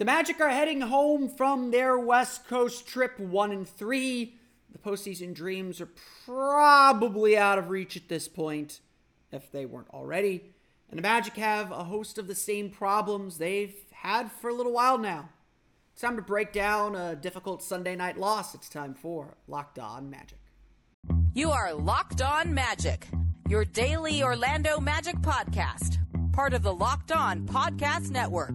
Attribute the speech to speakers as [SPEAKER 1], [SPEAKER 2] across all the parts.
[SPEAKER 1] The Magic are heading home from their West Coast trip, one and three. The postseason dreams are probably out of reach at this point, if they weren't already. And the Magic have a host of the same problems they've had for a little while now. It's time to break down a difficult Sunday night loss. It's time for Locked On Magic.
[SPEAKER 2] You are Locked On Magic, your daily Orlando Magic podcast, part of the Locked On Podcast Network.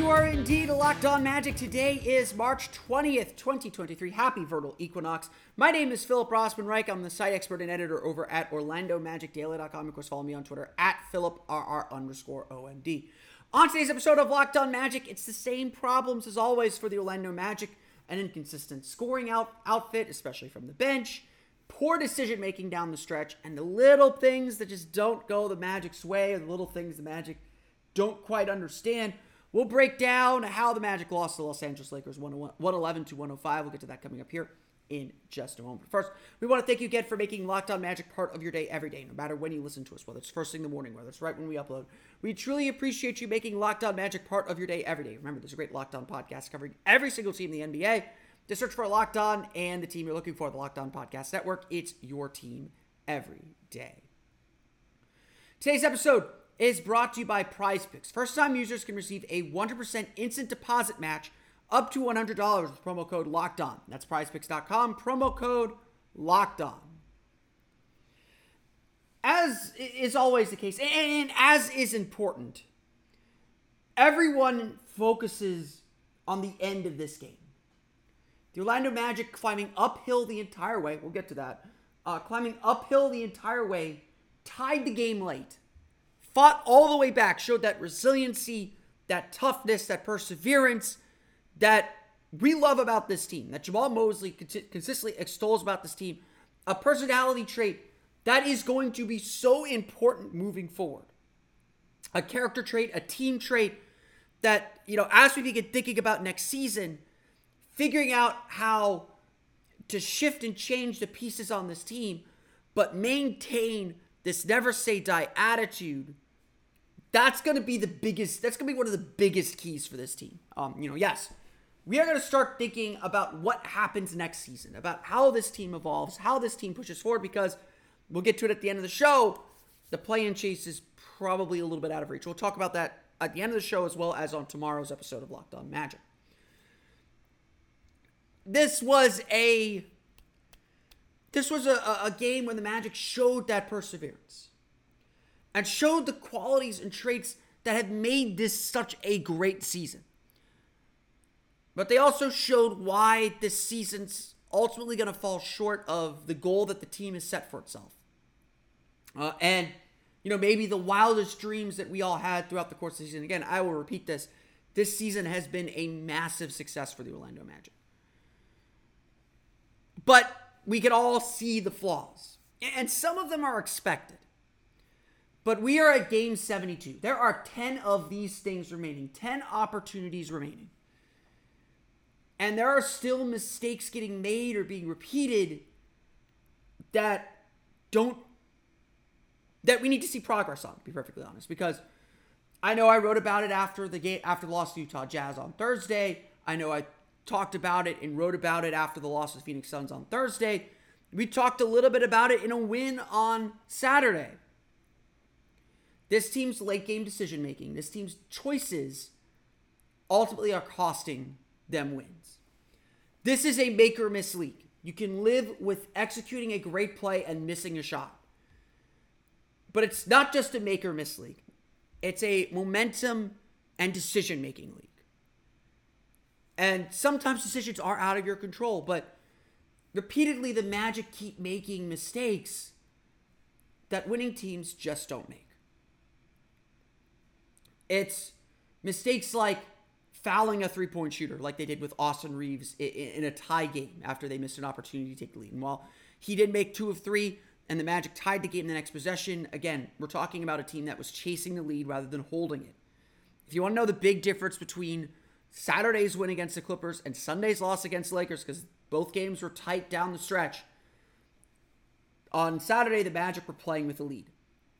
[SPEAKER 1] You are indeed Locked On Magic. Today is March 20th, 2023. Happy Vernal Equinox. My name is Philip Rossman Reich. I'm the site expert and editor over at OrlandoMagicDaily.com. Of course, follow me on Twitter at PhilipRR underscore OMD. On today's episode of Locked On Magic, it's the same problems as always for the Orlando Magic. An inconsistent scoring out outfit, especially from the bench, poor decision making down the stretch, and the little things that just don't go the Magic's way, or the little things the Magic don't quite understand. We'll break down how the Magic lost to the Los Angeles Lakers 111 to 105. We'll get to that coming up here in just a moment. First, we want to thank you again for making Locked On Magic part of your day every day, no matter when you listen to us, whether it's first thing in the morning, whether it's right when we upload. We truly appreciate you making Locked On Magic part of your day every day. Remember, there's a great Locked On podcast covering every single team in the NBA. Just search for Locked On and the team you're looking for, the Locked On Podcast Network. It's your team every day. Today's episode is brought to you by Prize Picks. First time users can receive a 100% instant deposit match up to $100 with promo code locked on. That's prizepicks.com, promo code locked on. As is always the case, and as is important, everyone focuses on the end of this game. The Orlando Magic climbing uphill the entire way, we'll get to that, uh, climbing uphill the entire way, tied the game late fought all the way back, showed that resiliency, that toughness, that perseverance that we love about this team, that Jamahl Mosley consistently extols about this team, a personality trait that is going to be so important moving forward. A character trait, a team trait that, you know, as we begin thinking about next season, figuring out how to shift and change the pieces on this team, but maintain this never say die attitude, that's going to be the biggest, that's going to be one of the biggest keys for this team. Um, you know, yes, we are going to start thinking about what happens next season, about how this team evolves, how this team pushes forward, because we'll get to it at the end of the show. The play in chase is probably a little bit out of reach. We'll talk about that at the end of the show as well as on tomorrow's episode of Locked On Magic. This was a this was a, a game when the Magic showed that perseverance and showed the qualities and traits that have made this such a great season. But they also showed why this season's ultimately going to fall short of the goal that the team has set for itself. Uh, and, you know, maybe the wildest dreams that we all had throughout the course of the season. Again, I will repeat this. This season has been a massive success for the Orlando Magic. But we can all see the flaws. And some of them are expected. But we are at game 72. There are 10 of these things remaining, 10 opportunities remaining. And there are still mistakes getting made or being repeated that don't that we need to see progress on, to be perfectly honest. Because I know I wrote about it after the game after the loss to Utah Jazz on Thursday. I know I talked about it and wrote about it after the loss of Phoenix Suns on Thursday. We talked a little bit about it in a win on Saturday. This team's late game decision making, this team's choices ultimately are costing them wins. This is a make or miss league. You can live with executing a great play and missing a shot. But it's not just a make or miss league, it's a momentum and decision making league. And sometimes decisions are out of your control, but repeatedly the Magic keep making mistakes that winning teams just don't make. It's mistakes like fouling a three point shooter, like they did with Austin Reaves in a tie game after they missed an opportunity to take the lead. And while he did make two of three, and the Magic tied the game in the next possession, again, we're talking about a team that was chasing the lead rather than holding it. If you want to know the big difference between Saturday's win against the Clippers and Sunday's loss against the Lakers, because both games were tight down the stretch, on Saturday, the Magic were playing with the lead.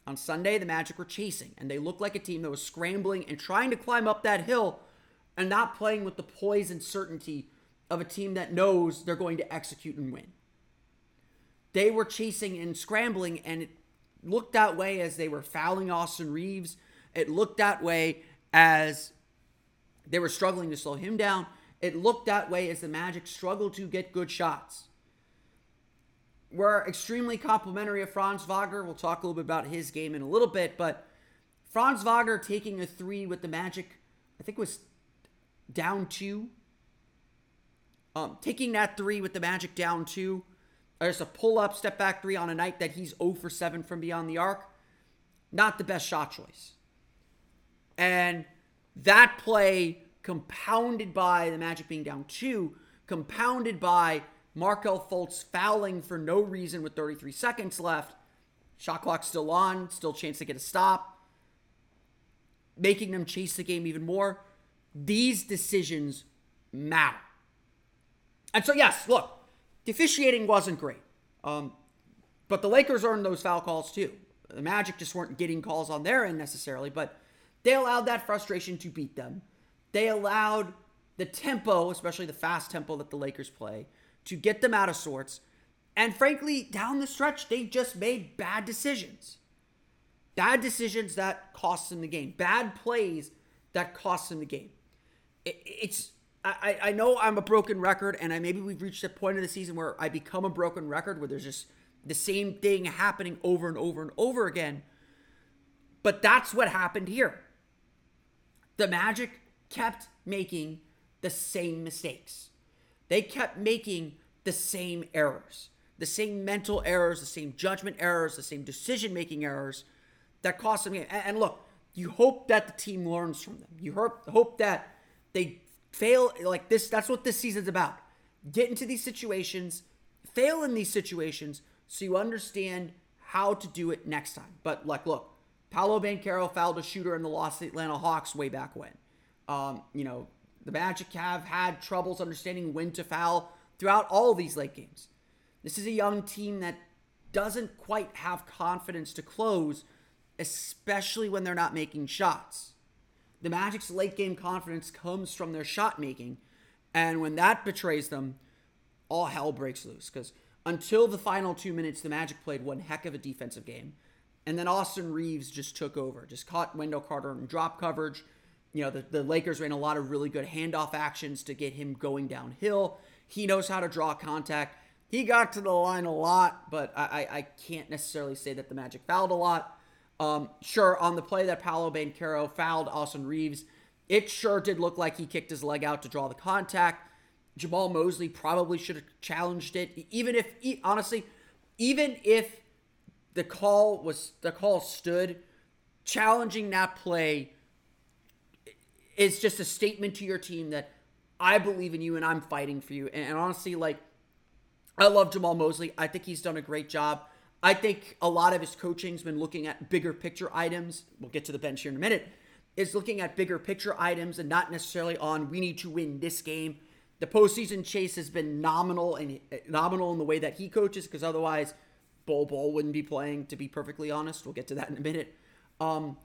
[SPEAKER 1] On Sunday, the Magic were chasing, and they looked like a team that was scrambling and trying to climb up that hill and not playing with the poise and certainty of a team that knows they're going to execute and win. They were chasing and scrambling, and it looked that way as they were fouling Austin Reaves. It looked that way as they were struggling to slow him down. It looked that way as the Magic struggled to get good shots. We're extremely complimentary of Franz Wagner. We'll talk a little bit about his game in a little bit, but Franz Wagner taking a three with the Magic, I think was down two. Um, taking that three with the Magic down two. There's a pull up, step back three on a night that he's 0 for 7 from beyond the arc. Not the best shot choice. And that play compounded by the Magic being down two, compounded by Markelle Fultz fouling for no reason with 33 seconds left. Shot clock still on, still chance to get a stop, making them chase the game even more. These decisions matter. And so, yes, look, the officiating wasn't great. Um, but the Lakers earned those foul calls too. The Magic just weren't getting calls on their end necessarily, but they allowed that frustration to beat them. They allowed the tempo, especially the fast tempo that the Lakers play, to get them out of sorts. And frankly, down the stretch, they just made bad decisions. Bad decisions that cost them the game. Bad plays that cost them the game. It, it's I, I know I'm a broken record, and I maybe we've reached a point of the season where I become a broken record where there's just the same thing happening over and over and over again. But that's what happened here. The Magic kept making the same mistakes. They kept making the same errors, the same mental errors, the same judgment errors, the same decision making errors that cost them. And, look, you hope that the team learns from them. You hope, that they fail like this. That's what this season's about. Get into these situations, fail in these situations, so you understand how to do it next time. But like, look, Paolo Banchero fouled a shooter in the the Atlanta Hawks way back when. Um, you know, the Magic have had troubles understanding when to foul throughout all these late games. This is a young team that doesn't quite have confidence to close, especially when they're not making shots. The Magic's late game confidence comes from their shot making. And when that betrays them, all hell breaks loose. Because until the final two minutes, the Magic played one heck of a defensive game. And then Austin Reaves just took over, just caught Wendell Carter in drop coverage. You know, the, the Lakers ran a lot of really good handoff actions to get him going downhill. He knows how to draw contact. He got to the line a lot, but I, I, I can't necessarily say that the Magic fouled a lot. Um, sure, on the play that Paolo Banchero fouled Austin Reaves, it sure did look like he kicked his leg out to draw the contact. Jamahl Mosley probably should have challenged it, even if, honestly, even if the call was the call stood, challenging that play is just a statement to your team that I believe in you and I'm fighting for you. And, and honestly, like, I love Jamahl Mosley. I think he's done a great job. I think a lot of his coaching's been looking at bigger picture items. We'll get to the bench here in a minute. Is looking at bigger picture items and not necessarily on we need to win this game. The postseason chase has been nominal and nominal in the way that he coaches because otherwise, Bol Bol wouldn't be playing. To be perfectly honest, we'll get to that in a minute. Um,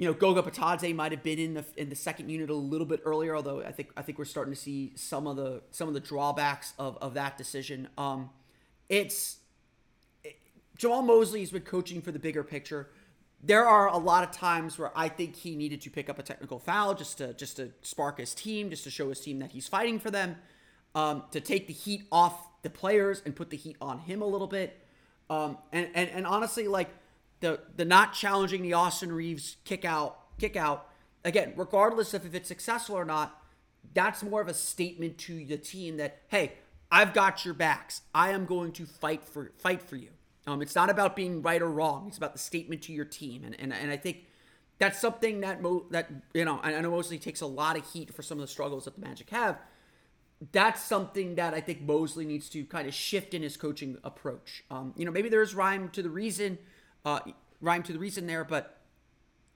[SPEAKER 1] you know, Goga Bitadze might have been in the in the second unit a little bit earlier, although I think I think we're starting to see some of the some of the drawbacks of, of that decision. Um, it's Jamahl Mosley's been coaching for the bigger picture. There are a lot of times where I think he needed to pick up a technical foul just to just to spark his team, just to show his team that he's fighting for them, um, to take the heat off the players and put the heat on him a little bit. Um, and, and and honestly, like the the not challenging the Austin Reaves kick out kick out again, regardless of if it's successful or not, that's more of a statement to the team that hey, I've got your backs. I am going to fight for fight for you. Um, it's not about being right or wrong. It's about the statement to your team, and and, and I think that's something that Mo, that you know I know Mosley takes a lot of heat for some of the struggles that the Magic have. That's something that I think Mosley needs to kind of shift in his coaching approach. Um, you know, maybe there's rhyme to the reason, uh, rhyme to the reason there, but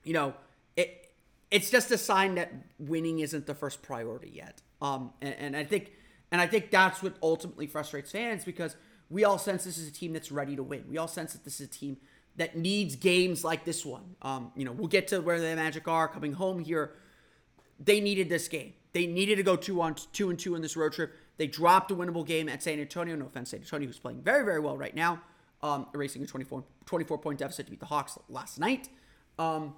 [SPEAKER 1] you know, it it's just a sign that winning isn't the first priority yet. Um, and, and I think, and I think that's what ultimately frustrates fans because we all sense this is a team that's ready to win. We all sense that this is a team that needs games like this one. Um, you know, we'll get to where the Magic are coming home here. They needed this game. They needed to go two on two and two in this road trip. They dropped a winnable game at San Antonio. No offense, San Antonio, who's playing very, very well right now, um, erasing a 24, 24 point deficit to beat the Hawks last night. Um,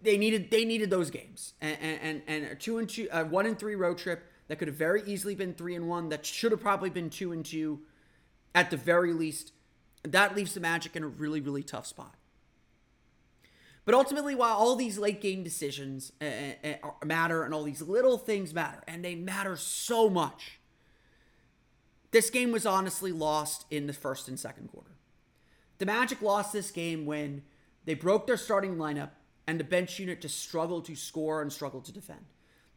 [SPEAKER 1] they needed they needed those games and and and a two and two, a one and three road trip that could have very easily been three and one. That should have probably been two and two, at the very least. That leaves the Magic in a really really tough spot. But ultimately, while all these late game decisions uh, uh, matter and all these little things matter, and they matter so much, this game was honestly lost in the first and second quarter. The Magic lost this game when they broke their starting lineup and the bench unit just struggled to score and struggled to defend.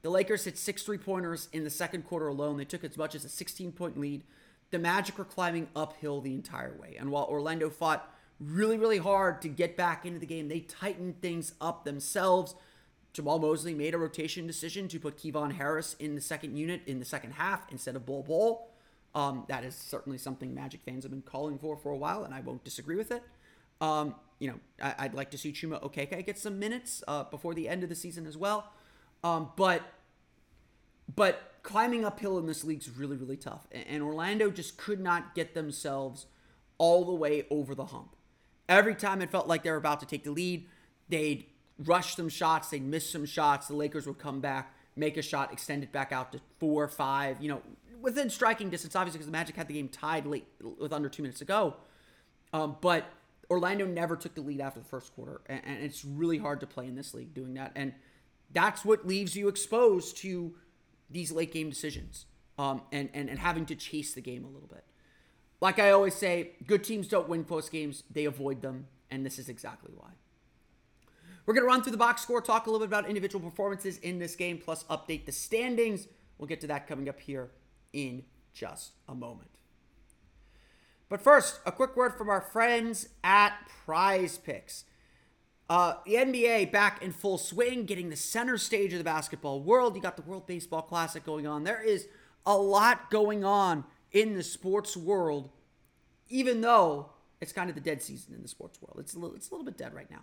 [SPEAKER 1] The Lakers hit six three pointers in the second quarter alone. They took as much as a 16 point lead. The Magic were climbing uphill the entire way. And while Orlando fought really, really hard to get back into the game, they tightened things up themselves. Jamahl Mosley made a rotation decision to put Kevon Harris in the second unit in the second half instead of Bol Bol. Um, that is certainly something Magic fans have been calling for for a while, and I won't disagree with it. Um, you know, I, would like to see Chuma Okeke get some minutes uh, before the end of the season as well. Um, but but climbing uphill in this league is really really tough, and Orlando just could not get themselves all the way over the hump. Every time it felt like they were about to take the lead, they'd rush some shots, they'd miss some shots. The Lakers would come back, make a shot, extend it back out to four, five. You know, within striking distance, obviously, because the Magic had the game tied late with under two minutes to go. Um, but Orlando never took the lead after the first quarter, and, and, it's really hard to play in this league doing that. And that's what leaves you exposed to these late game decisions um, and, and, and having to chase the game a little bit. Like I always say, good teams don't win close games, they avoid them, and this is exactly why. We're going to run through the box score, talk a little bit about individual performances in this game, plus update the standings. We'll get to that coming up here in just a moment. But first, a quick word from our friends at Prize Picks. Uh, the NBA back in full swing, getting the center stage of the basketball world. You got the World Baseball Classic going on. There is a lot going on in the sports world, even though it's kind of the dead season in the sports world. It's a little, it's a little bit dead right now.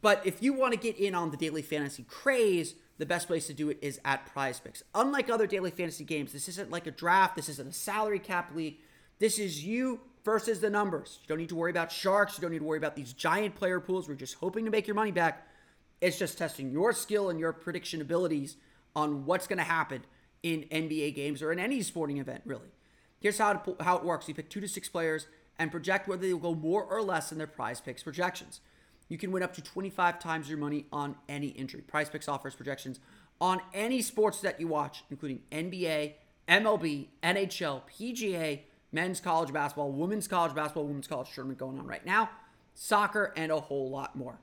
[SPEAKER 1] But if you want to get in on the daily fantasy craze, the best place to do it is at Prize Picks. Unlike other daily fantasy games, this isn't like a draft. This isn't a salary cap league. This is you versus the numbers. You don't need to worry about sharks. You don't need to worry about these giant player pools. We're just hoping to make your money back. It's just testing your skill and your prediction abilities on what's going to happen in NBA games or in any sporting event, really. Here's how it, how it works you pick two to six players and project whether they will go more or less in their prize picks projections. You can win up to 25 times your money on any entry. Prize Picks offers projections on any sports that you watch, including NBA, MLB, NHL, PGA, men's college basketball, women's college basketball, women's college tournament going on right now, soccer, and a whole lot more.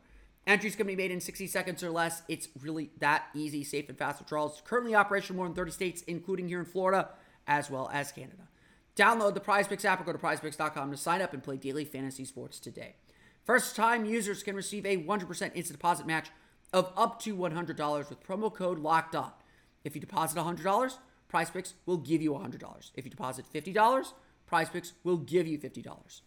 [SPEAKER 1] Entries can be made in 60 seconds or less. It's really that easy, safe, and fast withdrawals. Currently operational in more than 30 states, including here in Florida, as well as Canada. Download the PrizePicks app or go to PrizePicks.com to sign up and play daily fantasy sports today. First time users can receive a 100% instant deposit match of up to $100 with promo code LOCKED ON. If you deposit $100, PrizePicks will give you $100. If you deposit $50, PrizePicks will give you $50.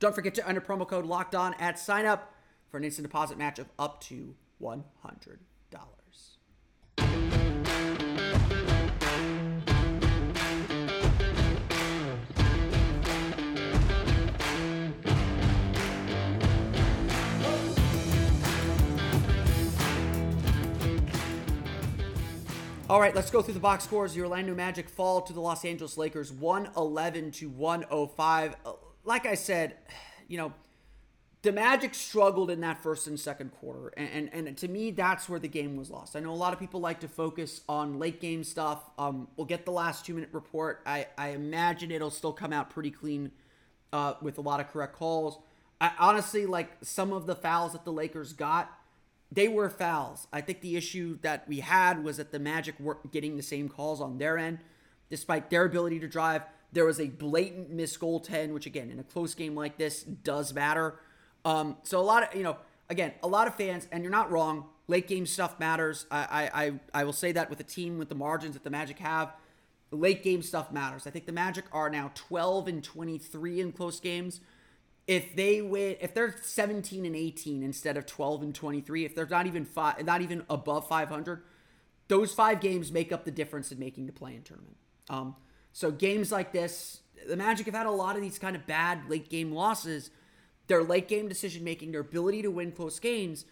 [SPEAKER 1] Don't forget to enter promo code locked on at sign up for an instant deposit match of up to $100. All right, let's go through the box scores. The Orlando Magic fall to the Los Angeles Lakers 111 to 105. Uh, like I said, you know, the Magic struggled in that first and second quarter. And, and, and, to me, that's where the game was lost. I know a lot of people like to focus on late game stuff. Um, we'll get the last two minute report. I, I imagine it'll still come out pretty clean uh, with a lot of correct calls. I, honestly, like some of the fouls that the Lakers got they were fouls. I think the issue that we had was that the Magic weren't getting the same calls on their end, despite their ability to drive. There was a blatant missed goaltend, which again, in a close game like this, does matter. Um, so a lot of you know, again, a lot of fans, and you're not wrong. late game stuff matters. I, I, I, I will say that with a team with the margins that the Magic have, late game stuff matters. I think the Magic are now 12 and 23 in close games. If they win, if they're 17 and 18 instead of 12 and 23, if they're not even five, not even above 500, those five games make up the difference in making the play in tournament. Um, so games like this, the Magic have had a lot of these kind of bad late game losses. Their late game decision making, their ability to win close games.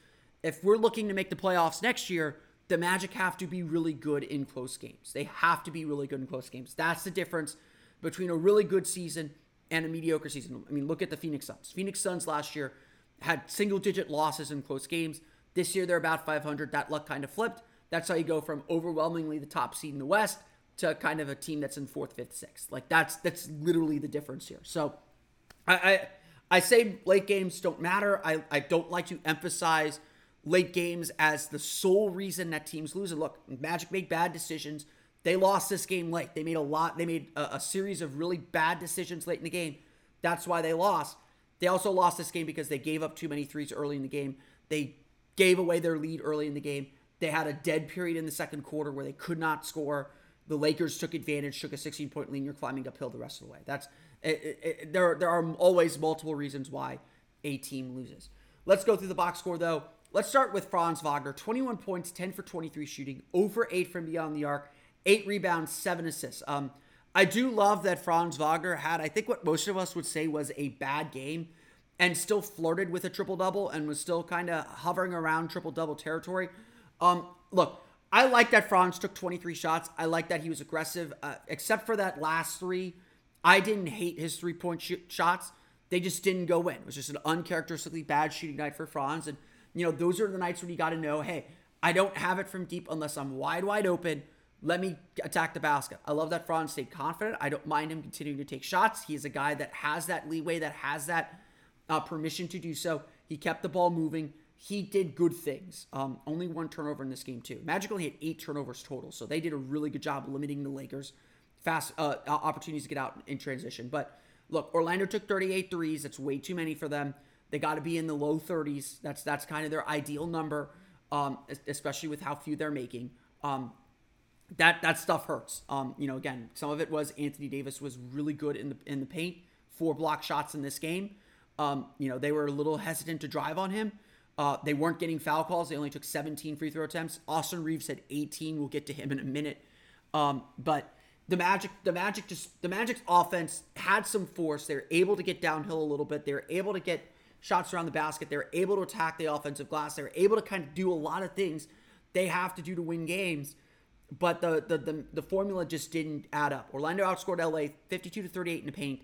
[SPEAKER 1] If we're looking to make the playoffs next year, the Magic have to be really good in close games. They have to be really good in close games. That's the difference between a really good season and a mediocre season. I mean, look at the Phoenix Suns. Phoenix Suns last year had single digit losses in close games. This year they're about 500. That luck kind of flipped. That's how you go from overwhelmingly the top seed in the West to kind of a team that's in fourth, fifth, sixth. Like that's that's literally the difference here. So I I, I say late games don't matter. I, I don't like to emphasize late games as the sole reason that teams lose. And look, Magic made bad decisions. They lost this game late. They made a lot. They made a, a series of really bad decisions late in the game. That's why they lost. They also lost this game because they gave up too many threes early in the game. They gave away their lead early in the game. They had a dead period in the second quarter where they could not score. The Lakers took advantage, took a 16 point lead. You're climbing uphill the rest of the way. That's it, it, there. There are always multiple reasons why a team loses. Let's go through the box score though. Let's start with Franz Wagner. 21 points, 10 for 23 shooting, over eight from beyond the arc, eight rebounds, seven assists. Um, I do love that Franz Wagner had, I think, what most of us would say was a bad game, and still flirted with a triple double and was still kind of hovering around triple double territory. Um, look, I like that Franz took 23 shots. I like that he was aggressive, uh, except for that last three. I didn't hate his three point sh- shots. They just didn't go in. It was just an uncharacteristically bad shooting night for Franz. And, you know, those are the nights when you got to know hey, I don't have it from deep unless I'm wide, wide open. Let me attack the basket. I love that Franz stayed confident. I don't mind him continuing to take shots. He's a guy that has that leeway, that has that uh, permission to do so. He kept the ball moving he did good things. Um, only one turnover in this game too. Magic only had eight turnovers total, so they did a really good job limiting the Lakers' fast uh, opportunities to get out in transition. But look, Orlando took 38 threes. That's way too many for them. They got to be in the low 30s. That's that's kind of their ideal number, um, especially with how few they're making. Um, that that stuff hurts. Um, you know, again, some of it was Anthony Davis was really good in the in the paint, four block shots in this game. Um, you know, they were a little hesitant to drive on him. Uh, they weren't getting foul calls. They only took 17 free throw attempts. Austin Reaves had 18. We'll get to him in a minute. Um, but the Magic, the Magic just the Magic's offense had some force. They're able to get downhill a little bit. They're able to get shots around the basket. They're able to attack the offensive glass. They're able to kind of do a lot of things they have to do to win games. But the the the, the formula just didn't add up. Orlando outscored LA 52 to 38 in the paint.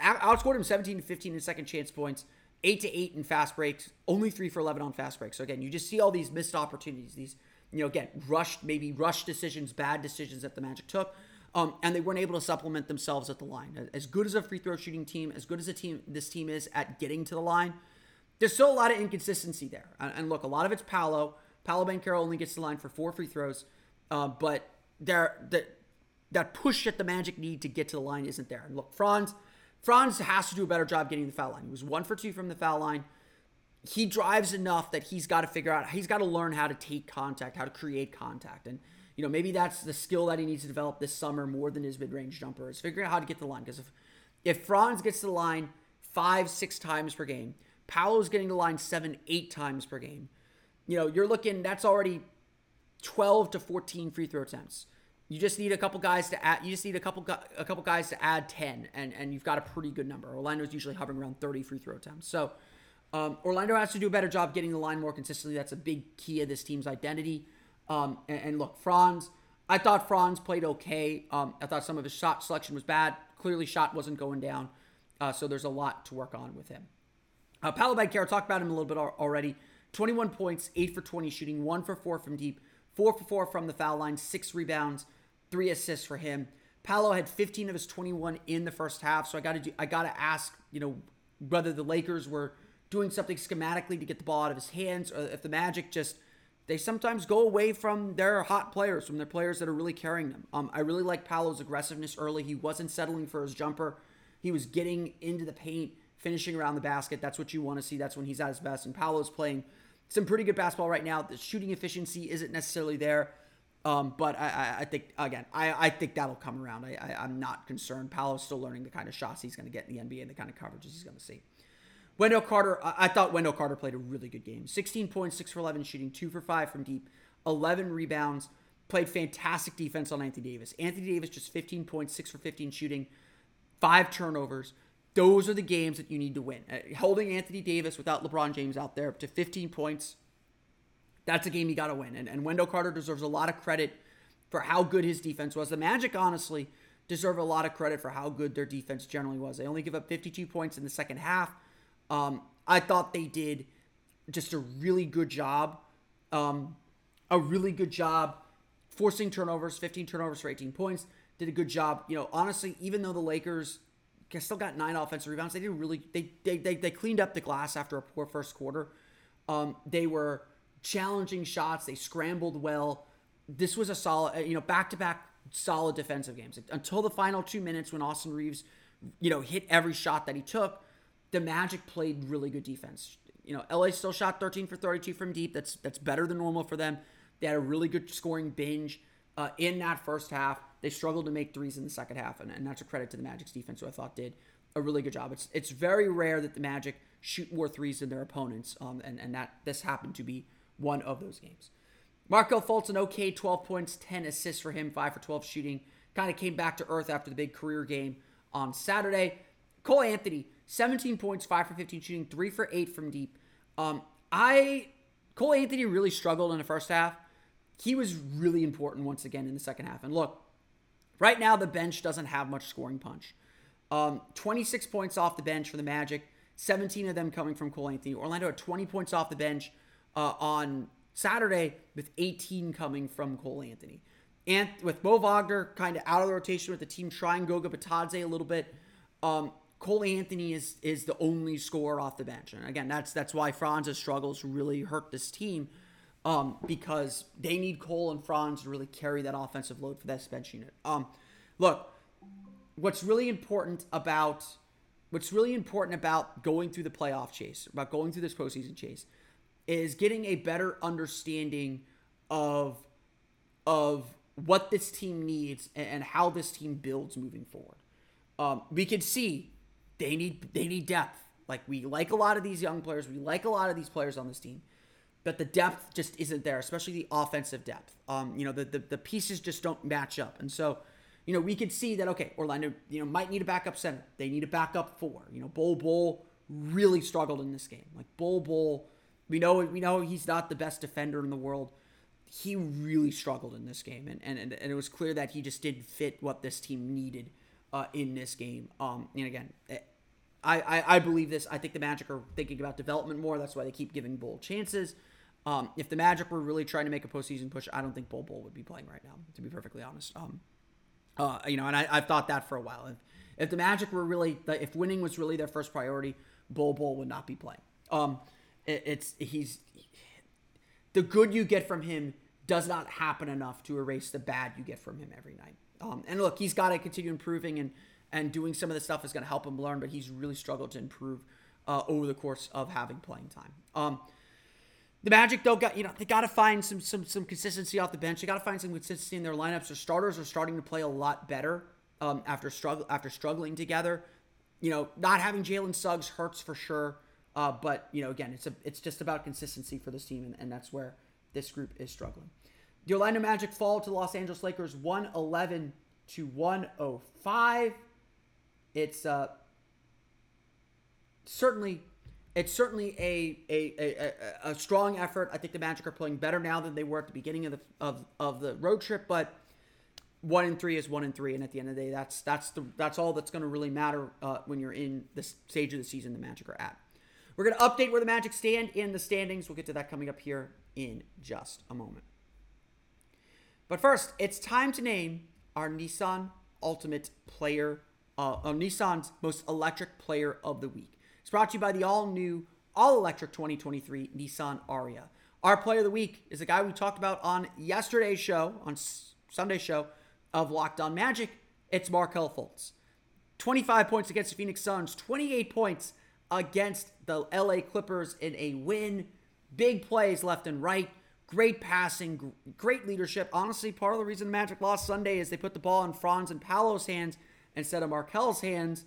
[SPEAKER 1] Outscored them 17 to 15 in second chance points eight to eight in fast breaks, only three for 11 on fast breaks. So again, you just see all these missed opportunities, these, you know, again, rushed, maybe rushed decisions, bad decisions that the Magic took. Um, and they weren't able to supplement themselves at the line. As good as a free throw shooting team, as good as a team this team is at getting to the line, there's still a lot of inconsistency there. And, and look, a lot of it's Paolo. Paolo Banchero only gets to the line for four free throws, uh, but there that that push that the Magic need to get to the line isn't there. And look, Franz, Franz has to do a better job getting the foul line. He was one for two from the foul line. He drives enough that he's got to figure out, he's got to learn how to take contact, how to create contact. And, you know, maybe that's the skill that he needs to develop this summer more than his mid range jumper is figuring out how to get the line. Because if, if Franz gets to the line five, six times per game, Paolo's getting to the line seven, eight times per game, you know, you're looking, that's already 12 to 14 free throw attempts. You just need a couple guys to add. You just need a couple a couple guys to add ten, and and you've got a pretty good number. Orlando's usually hovering around thirty free throw attempts. So um, Orlando has to do a better job getting the line more consistently. That's a big key of this team's identity. Um, and, and, look, Franz. I thought Franz played okay. Um, I thought some of his shot selection was bad. Clearly, shot wasn't going down. Uh, so there's a lot to work on with him. Uh, Banchero, talked about him a little bit already. 21 points, 8 for 20 shooting, 1 for 4 from deep, 4 for 4 from the foul line, 6 rebounds, three assists for him. Paolo had 15 of his 21 in the first half, so I got to I got to ask, you know, whether the Lakers were doing something schematically to get the ball out of his hands or if the Magic just they sometimes go away from their hot players, from their players that are really carrying them. Um, I really like Paolo's aggressiveness early. He wasn't settling for his jumper. He was getting into the paint, finishing around the basket. That's what you want to see. That's when he's at his best. And Paolo's playing some pretty good basketball right now. The shooting efficiency isn't necessarily there. Um, but I, I, I, think again, I, I think that'll come around. I, I, am not concerned. Paolo's still learning the kind of shots he's going to get in the NBA and the kind of coverages he's going to see. Wendell Carter, I, I thought Wendell Carter played a really good game. 16 points, 6 for 11 shooting, 2 for 5 from deep, 11 rebounds, played fantastic defense on Anthony Davis. Anthony Davis just 15 points, 6 for 15 shooting, 5 turnovers. Those are the games that you need to win. Uh, holding Anthony Davis without LeBron James out there to 15 points, that's a game you got to win. And, and Wendell Carter deserves a lot of credit for how good his defense was. The Magic, honestly, deserve a lot of credit for how good their defense generally was. They only give up 52 points in the second half. Um, I thought they did just a really good job. Um, a really good job forcing turnovers, 15 turnovers for 18 points. Did a good job. You know, honestly, even though the Lakers still got nine offensive rebounds. They didn't really they they they, they cleaned up the glass after a poor first quarter. Um, they were challenging shots. They scrambled well. This was a solid, uh, you know, back to back solid defensive games until the final two minutes when Austin Reaves, you know, hit every shot that he took. The Magic played really good defense. You know, LA still shot 13 for 32 from deep. That's that's better than normal for them. They had a really good scoring binge uh, in that first half. They struggled to make threes in the second half, and, and that's a credit to the Magic's defense, who I thought did a really good job. It's it's very rare that the Magic shoot more threes than their opponents, um, and and that this happened to be one of those games. Markelle Fultz, an okay 12 points, 10 assists for him, 5 for 12 shooting. Kind of came back to earth after the big career game on Saturday. Cole Anthony, 17 points, 5 for 15 shooting, 3 for 8 from deep. Um, I Cole Anthony really struggled in the first half he was really important once again in the second half. And look, right now the bench doesn't have much scoring punch. Um, 26 points off the bench for the Magic, 17 of them coming from Cole Anthony. Orlando had 20 points off the bench uh, on Saturday, with 18 coming from Cole Anthony. And with Mo Wagner kind of out of the rotation with the team trying Goga Bitadze a little bit, um, Cole Anthony is is the only scorer off the bench. And again, that's that's why Franz's struggles really hurt this team um, because they need Cole and Franz to really carry that offensive load for that bench unit. Um, look, what's really important about what's really important about going through the playoff chase, about going through this postseason chase, is getting a better understanding of of what this team needs and, how this team builds moving forward. Um, we can see they need they need depth. Like we like a lot of these young players, we like a lot of these players on this team but the depth just isn't there, especially the offensive depth. Um, you know, the, the, the pieces just don't match up. And so, you know, we could see that, okay, Orlando, you know, might need a backup center. They need a backup four. You know, Bol Bol really struggled in this game. Like Bol Bol, we know we know he's not the best defender in the world. He really struggled in this game. And, and, and it was clear that he just didn't fit what this team needed uh, in this game. Um, and again, eh, I, I, I believe this. I think the Magic are thinking about development more. That's why they keep giving Bol chances. Um, if the Magic were really trying to make a postseason push, I don't think Bol Bol would be playing right now, to be perfectly honest. Um, uh, you know, and I, have thought that for a while. If, if the Magic were really, if winning was really their first priority, Bol Bol would not be playing. Um, it, it's he's the good you get from him does not happen enough to erase the bad you get from him every night. Um, and look, he's got to continue improving and and doing some of the stuff is going to help him learn, but he's really struggled to improve uh, over the course of having playing time. Um, the Magic though got you know they got to find some some some consistency off the bench. They got to find some consistency in their lineups. Their starters are starting to play a lot better um, after struggle after struggling together. You know, not having Jalen Suggs hurts for sure. Uh, but you know, again, it's a it's just about consistency for this team, and, and that's where this group is struggling. The Orlando Magic fall to the Los Angeles Lakers 111 to 105. It's uh, certainly it's certainly a, a, a, a, strong effort. I think the Magic are playing better now than they were at the beginning of the of, of the road trip, but one in three is one in three, and at the end of the day, that's that's the that's all that's going to really matter uh, when you're in the stage of the season the Magic are at. We're going to update where the Magic stand in the standings. We'll get to that coming up here in just a moment. But first, it's time to name our Nissan Ultimate Player, uh, uh Nissan's most electric player of the week. It's brought to you by the all new, all electric 2023 Nissan Ariya. Our player of the week is a guy we talked about on yesterday's show, on Sunday's show of Locked On Magic. It's Markelle Fultz. 25 points against the Phoenix Suns, 28 points against the LA Clippers in a win. Big plays left and right. Great passing, great leadership. Honestly, part of the reason the Magic lost Sunday is they put the ball in Franz and Paolo's hands instead of Markelle's hands.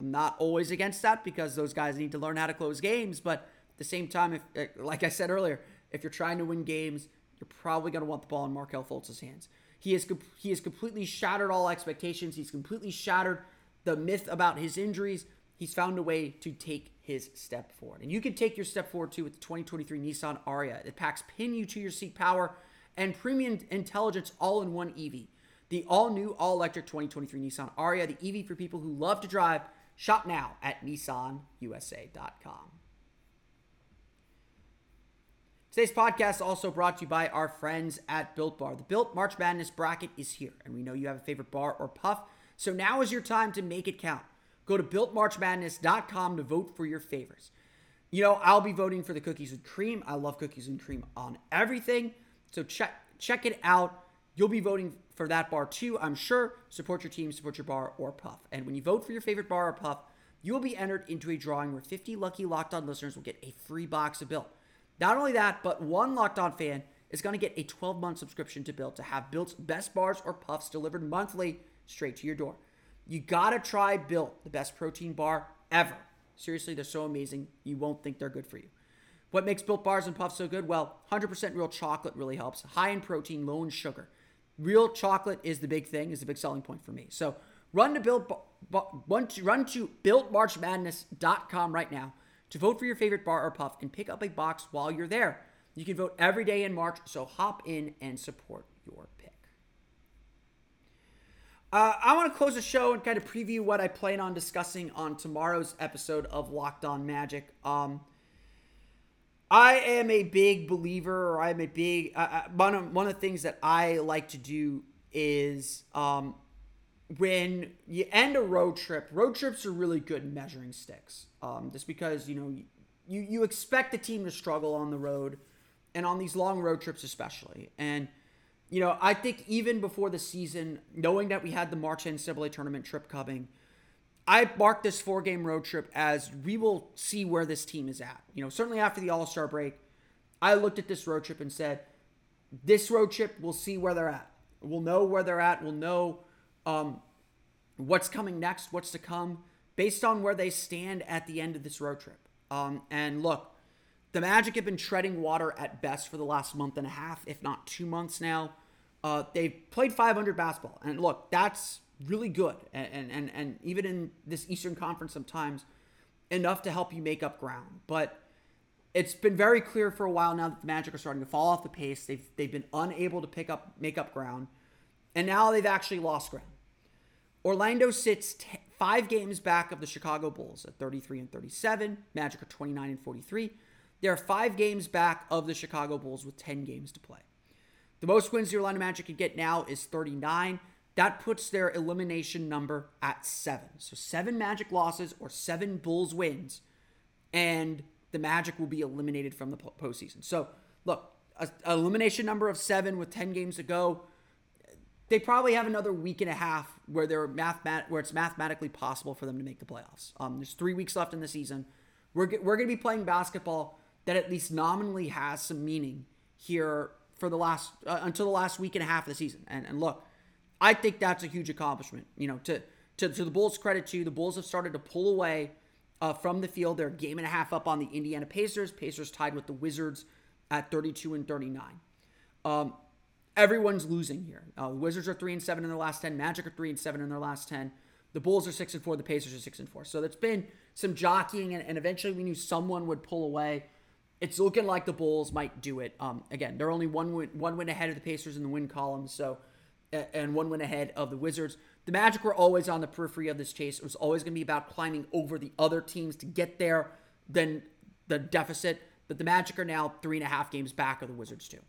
[SPEAKER 1] I'm not always against that because those guys need to learn how to close games. But at the same time, if eh, like I said earlier, if you're trying to win games, you're probably going to want the ball in Markelle Fultz's hands. He has he has completely shattered all expectations. He's completely shattered the myth about his injuries. He's found a way to take his step forward. And you can take your step forward too with the 2023 Nissan Ariya. It packs pin you to your seat power and premium intelligence all in one EV. The all new, all electric 2023 Nissan Ariya, the EV for people who love to drive. Shop now at nissanusa.com. Today's podcast also brought to you by our friends at Built Bar. The Built March Madness bracket is here, and we know you have a favorite bar or puff, so now is your time to make it count. Go to builtmarchmadness.com to vote for your favorites. You know, I'll be voting for the cookies and cream. I love cookies and cream on everything. So check check it out. You'll be voting for that bar too, I'm sure. Support your team, support your bar or puff. And when you vote for your favorite bar or puff, you will be entered into a drawing where 50 lucky Locked On listeners will get a free box of Built. Not only that, but one Locked On fan is going to get a 12 month subscription to Built to have Built's best bars or puffs delivered monthly straight to your door. You gotta try Built, the best protein bar ever. Seriously, they're so amazing, you won't think they're good for you. What makes Built bars and puffs so good? Well, 100% real chocolate really helps. High in protein, low in sugar. Real chocolate is the big thing, is the big selling point for me. So run to build, run to, run to BuiltMarchMadness.com right now to vote for your favorite bar or puff and pick up a box while you're there. You can vote every day in March, so hop in and support your pick. Uh, I want to close the show and kind of preview what I plan on discussing on tomorrow's episode of Locked On Magic. Um, I am a big believer, or I'm a big uh, uh, one. Of, one of the things that I like to do is um, when you end a road trip. Road trips are really good measuring sticks, um, just because you know you you expect the team to struggle on the road, and on these long road trips especially, and you know, I think even before the season, knowing that we had the March and NCAA tournament trip coming, I marked this four game road trip as we will see where this team is at. You know, certainly after the All Star break, I looked at this road trip and said, this road trip, we'll see where they're at. We'll know where they're at. We'll know um, what's coming next, what's to come, based on where they stand at the end of this road trip. Um, and look, the Magic have been treading water at best for the last month and a half, if not two months now. Uh, they've played 500 basketball, and look, that's really good. And, and and even in this Eastern Conference, sometimes enough to help you make up ground. But it's been very clear for a while now that the Magic are starting to fall off the pace. They've they've been unable to pick up make up ground, and now they've actually lost ground. Orlando sits t- five games back of the Chicago Bulls at 33 and 37. Magic are 29 and 43. They're five games back of the Chicago Bulls with 10 games to play. The most wins the Orlando Magic can get now is 39. That puts their elimination number at seven. So seven Magic losses or seven Bulls wins, and the Magic will be eliminated from the postseason. So look, a, elimination number of seven with 10 games to go. They probably have another week and a half where they're mathemat- where it's mathematically possible for them to make the playoffs. Um, there's three weeks left in the season. We're, we're going to be playing basketball that at least nominally has some meaning here for the last uh, until the last week and a half of the season. And, and look, I think that's a huge accomplishment. You know, to to, to the Bulls' credit too, the Bulls have started to pull away uh, from the field. They're a game and a half up on the Indiana Pacers. Pacers tied with the Wizards at 32 and 39. Um, everyone's losing here. Uh, Wizards are three and seven in their last 10. Magic are three and seven in their last 10. The Bulls are six and four. The Pacers are six and four. So that's been some jockeying, and, and eventually we knew someone would pull away it's looking like the Bulls might do it. Um, again, they're only one win, one win ahead of the Pacers in the win column, so and one win ahead of the Wizards. The Magic were always on the periphery of this chase. It was always going to be about climbing over the other teams to get there, then the deficit. But the Magic are now three and a half games back of the Wizards too.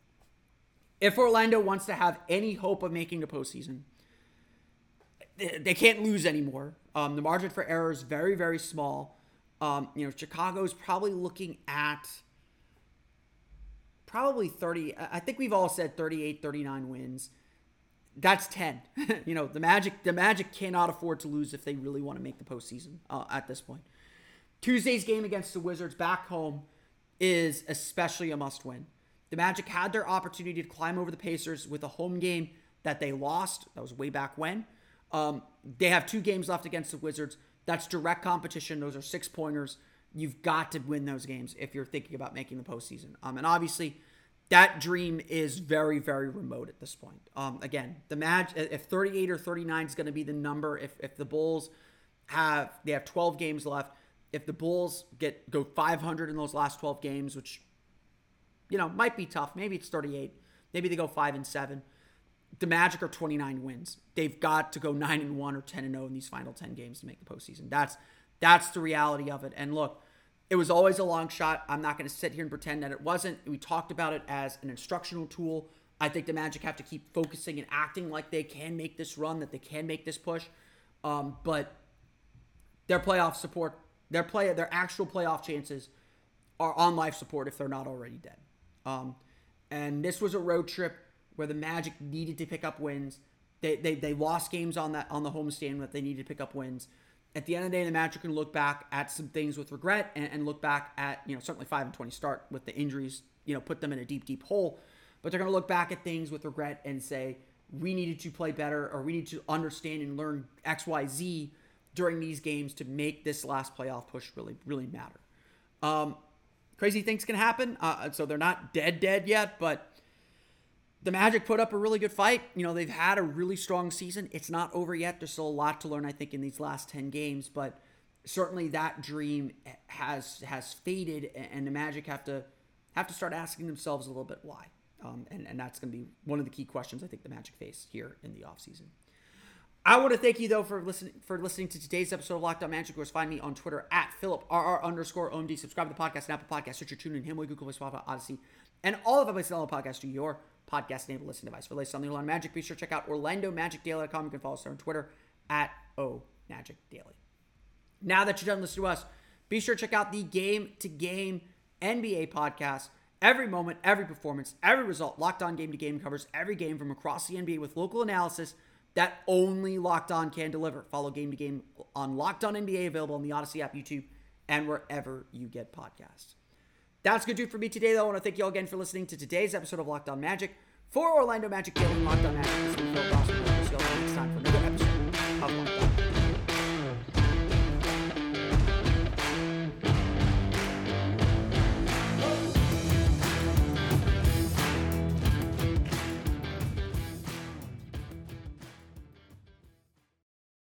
[SPEAKER 1] If Orlando wants to have any hope of making the postseason, they can't lose anymore. Um, the margin for error is very, very small. Um, you know, Chicago's probably looking at probably 30 i think we've all said 38 39 wins that's 10 you know the magic the magic cannot afford to lose if they really want to make the postseason uh, at this point tuesday's game against the wizards back home is especially a must win. The Magic had their opportunity to climb over the Pacers with a home game that they lost. That was way back when. Um, they have two games left against the Wizards. That's direct competition. Those are six pointers. You've got to win those games if you're thinking about making the postseason. Um, and obviously, that dream is very, very remote at this point. Um, again, the match if 38 or 39 is going to be the number, if if the Bulls have they have 12 games left, if the Bulls get go 500 in those last 12 games, which you know might be tough, maybe it's 38, maybe they go five and seven. The Magic are 29 wins. They've got to go nine and one or 10 and 0 in these final 10 games to make the postseason. That's that's the reality of it. And look, it was always a long shot. I'm not going to sit here and pretend that it wasn't. We talked about it as an instructional tool. I think the Magic have to keep focusing and acting like they can make this run, that they can make this push. Um, but their playoff support, their play, their actual playoff chances are on life support if they're not already dead. Um, and this was a road trip where the Magic needed to pick up wins. They, they, they lost games on that on the homestand that they needed to pick up wins at the end of the day, the Magic can look back at some things with regret and, and, look back at, you know, certainly 5 and 20 start with the injuries, you know, put them in a deep, deep hole. But they're going to look back at things with regret and say, we needed to play better or we need to understand and learn X, Y, Z during these games to make this last playoff push really, really matter. Um, crazy things can happen. Uh, so they're not dead, dead yet, but the Magic put up a really good fight. You know, they've had a really strong season. It's not over yet. There's still a lot to learn, I think, in these last 10 games, but certainly that dream has has faded and the Magic have to have to start asking themselves a little bit why. Um, and, and that's going to be one of the key questions I think the Magic face here in the offseason. I want to thank you though for listening for listening to today's episode of Locked On Magic. Of course, find me on Twitter at PhilipRR underscore OMD. Subscribe to the podcast and Apple Podcast, search your TuneIn Himalaya, Google Play, Spotify, Audacy, and all of the places on the podcast to your podcast enabled listening device. For latest on the Orlando Magic, be sure to check out OrlandoMagicDaily.com. You can follow us on Twitter at OMagicDaily. Now that you're done listening to us, be sure to check out the Game to Game NBA podcast. Every moment, every performance, every result, Locked On Game to Game covers every game from across the NBA with local analysis that only Locked On can deliver. Follow Game to Game on Locked On NBA, available on the Audacy app, YouTube, and wherever you get podcasts. That's good do it for me today, though. I want to thank you all again for listening to today's episode of Locked On Magic. For Orlando Magic Daily Locked On Magic, this is Phil. We'll see you all next time for another episode.